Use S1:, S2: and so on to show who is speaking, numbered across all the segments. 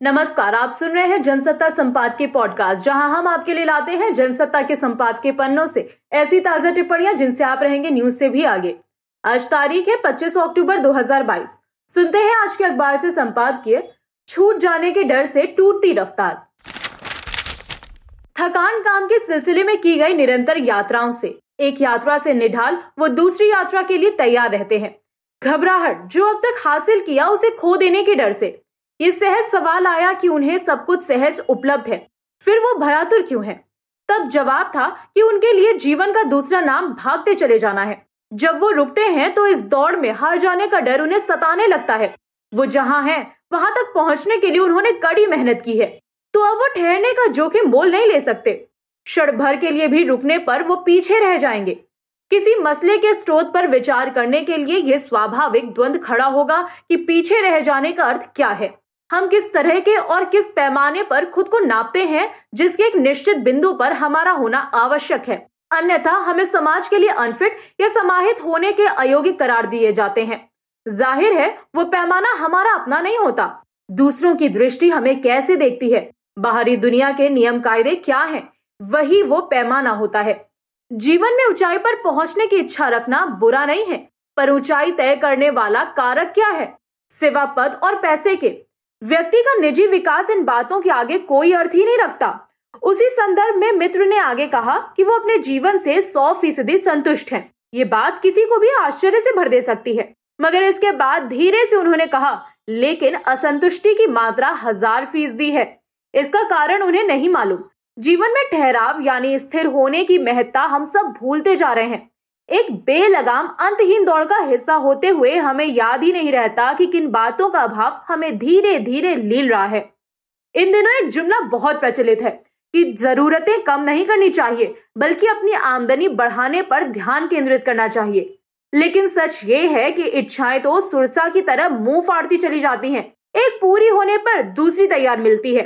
S1: नमस्कार, आप सुन रहे हैं जनसत्ता संपाद के पॉडकास्ट जहाँ हम आपके लिए लाते हैं जनसत्ता के संपाद के पन्नों से ऐसी ताज़ा टिप्पणियाँ जिनसे आप रहेंगे न्यूज़ से भी आगे। आज तारीख है 25 अक्टूबर 2022 सुनते हैं आज के अखबार से संपादकीय छूट जाने के डर से टूटती रफ्तार। थकान काम के सिलसिले में की गई निरंतर यात्राओं से, एक यात्रा से निढाल वो दूसरी यात्रा के लिए तैयार रहते हैं। घबराहट, जो अब तक हासिल किया उसे खो देने के डर से ये सहज सवाल आया कि उन्हें सब कुछ सहज उपलब्ध है। फिर वो भयातुर क्यों है? तब जवाब था कि उनके लिए जीवन का दूसरा नाम भागते चले जाना है। जब वो रुकते हैं तो इस दौड़ में हार जाने का डर उन्हें सताने लगता है। वो जहाँ है, वहाँ तक पहुँचने के लिए उन्होंने कड़ी मेहनत की है। तो अब वो ठहरने का जोखिम मोल नहीं ले सकते। क्षण भर के लिए भी रुकने पर वो पीछे रह जाएँगे। किसी मसले के स्रोत पर विचार करने के लिए यह स्वाभाविक द्वंद खड़ा होगा कि पीछे रह जाने का अर्थ क्या है। हम किस तरह के और किस पैमाने पर खुद को नापते हैं, जिसके एक निश्चित बिंदु पर हमारा होना आवश्यक है। अन्यथा, हमें समाज के लिए अनफिट या समाहित होने के अयोग्य करार दिए जाते हैं। ज़ाहिर है, वो पैमाना हमारा अपना नहीं होता। दूसरों की दृष्टि हमें कैसे देखती है? बाहरी दुनिया के नियम कायदे क्या हैं? वही वो पैमाना होता है। जीवन में ऊंचाई पर पहुँचने की इच्छा रखना बुरा नहीं है, पर ऊंचाई तय करने वाला कारक क्या है? सिवा पद और पैसे के। व्यक्ति का निजी विकास इन बातों के आगे कोई अर्थ ही नहीं रखता। उसी संदर्भ में मित्र ने आगे कहा कि वो अपने जीवन से सौ फ़ीसदी संतुष्ट है। ये बात किसी को भी आश्चर्य से भर दे सकती है। मगर इसके बाद धीरे से उन्होंने कहा, लेकिन असंतुष्टि की मात्रा हज़ार फ़ीसदी है। इसका कारण उन्हें नहीं मालूम। जीवन में ठहराव यानी स्थिर होने की महत्ता हम सब भूलते जा रहे हैं। एक बेलगाम अंतहीन दौड़ का हिस्सा होते हुए हमें याद ही नहीं रहता कि किन बातों का अभाव हमें धीरे धीरे लील रहा है इन दिनों एक जुमला बहुत प्रचलित है कि जरूरतें कम नहीं करनी चाहिए, बल्कि अपनी आमदनी बढ़ाने पर ध्यान केंद्रित करना चाहिए लेकिन सच ये है कि इच्छाएँ तो सुरसा की तरह मुँह फाड़ती चली जाती हैं। एक पूरी होने पर दूसरी तैयार मिलती है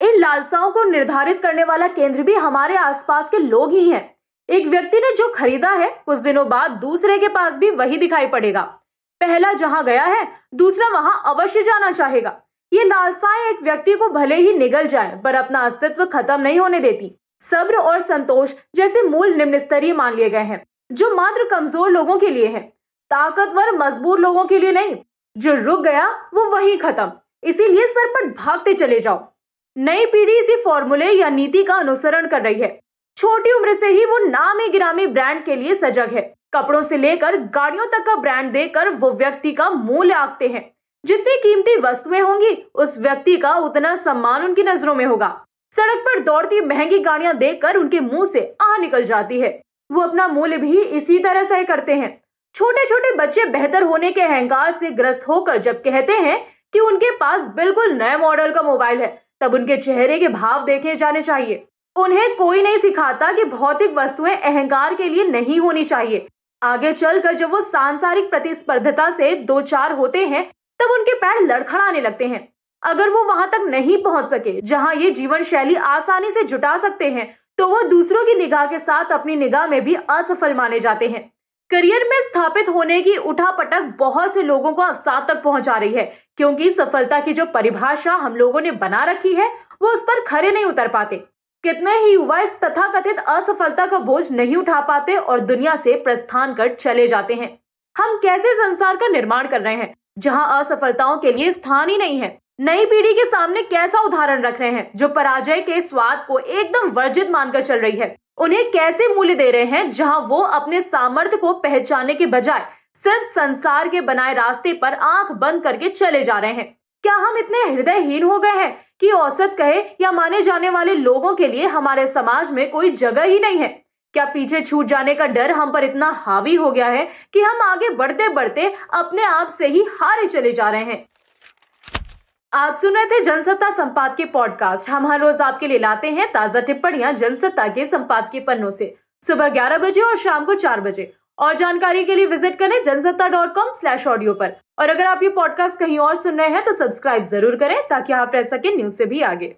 S1: इन लालसाओं को निर्धारित करने वाला केंद्र भी हमारे आसपास के लोग ही हैं। एक व्यक्ति ने जो खरीदा है, कुछ दिनों बाद दूसरे के पास भी वही दिखाई पड़ेगा। पहला जहाँ गया है, दूसरा वहाँ अवश्य जाना चाहेगा। ये लालसाएँ एक व्यक्ति को भले ही निगल जाए, पर अपना अस्तित्व खत्म नहीं होने देती। सब्र और संतोष जैसे मूल निम्न स्तरीय मान लिए गए हैं, जो मात्र कमज़ोर लोगों के लिए है। ताकतवर, मजबूर लोगों के लिए नहीं, जो रुक गया, वो वही खत्म। इसीलिए सरपट भागते चले जाओ। नई पीढ़ी इसी फॉर्मूले या नीति का अनुसरण कर रही है। छोटी उम्र से ही वो नामी गिरामी ब्रांड के लिए सजग है। कपड़ों से लेकर गाड़ियों तक का ब्रांड देकर वो व्यक्ति का मूल्य आंकते हैं। जितनी कीमती वस्तुएँ होंगी, उस व्यक्ति का उतना सम्मान उनकी नज़रों में होगा। सड़क पर दौड़ती महँगी गाड़ियाँ देखकर उनके मुँह से आ निकल जाती है। वो अपना मूल्य भी इसी तरह से करते हैं। छोटे छोटे बच्चे बेहतर होने के अहंकार से ग्रस्त होकर जब कहते हैं कि उनके पास बिल्कुल नए मॉडल का मोबाइल है, तब उनके चेहरे के भाव देखे जाने चाहिए। उन्हें कोई नहीं सिखाता कि भौतिक वस्तुएँ अहंकार के लिए नहीं होनी चाहिए। आगे चलकर जब वो सांसारिक प्रतिस्पर्धता से दो चार होते हैं, तब उनके पैर लड़खड़ाने लगते हैं। अगर वो वहाँ तक नहीं पहुँच सके, जहाँ ये जीवन शैली आसानी से जुटा सकते हैं तो वो दूसरों की निगाह के साथ अपनी निगाह में भी असफल माने जाते हैं। करियर में स्थापित होने की उठापटक बहुत से लोगों को अवसाद तक पहुँचा रही है, क्योंकि सफलता की जो परिभाषा हम लोगों ने बना रखी है, वो उस पर खरे नहीं उतर पाते। कितने ही युवा इस तथाकथित असफलता का बोझ नहीं उठा पाते और दुनिया से प्रस्थान कर चले जाते हैं। हम कैसे संसार का निर्माण कर रहे हैं, जहाँ असफलताओं के लिए स्थान ही नहीं है? नई पीढ़ी के सामने कैसा उदाहरण रख रहे हैं, जो पराजय के स्वाद को एकदम वर्जित मानकर चल रही है? उन्हें कैसे मूल्य दे रहे हैं, जहाँ वो अपने सामर्थ्य को पहचानने के बजाय सिर्फ़ संसार के बनाए रास्ते पर आँख बंद करके चले जा रहे हैं? क्या हम इतने हृदयहीन हो गए हैं कि औसत कहे या माने जाने वाले लोगों के लिए हमारे समाज में कोई जगह ही नहीं है? क्या पीछे छूट जाने का डर हम पर इतना हावी हो गया है कि हम आगे बढ़ते बढ़ते अपने आप से ही हारे चले जा रहे हैं? आप सुन रहे थे जनसत्ता संपाद के पॉडकास्ट। हम हर रोज आपके लिए लाते हैं ताज़ा टिप्पणियाँ जनसत्ता के संपादकीय पन्नों से। सुबह ग्यारह बजे और शाम को चार बजे। और जानकारी के लिए विज़िट करें Jansatta dot com slash audio पर। और अगर आप ये पॉडकास्ट कहीं और सुन रहे हैं तो सब्सक्राइब ज़रूर करें ताकि आप रह सके न्यूज़ से भी आगे।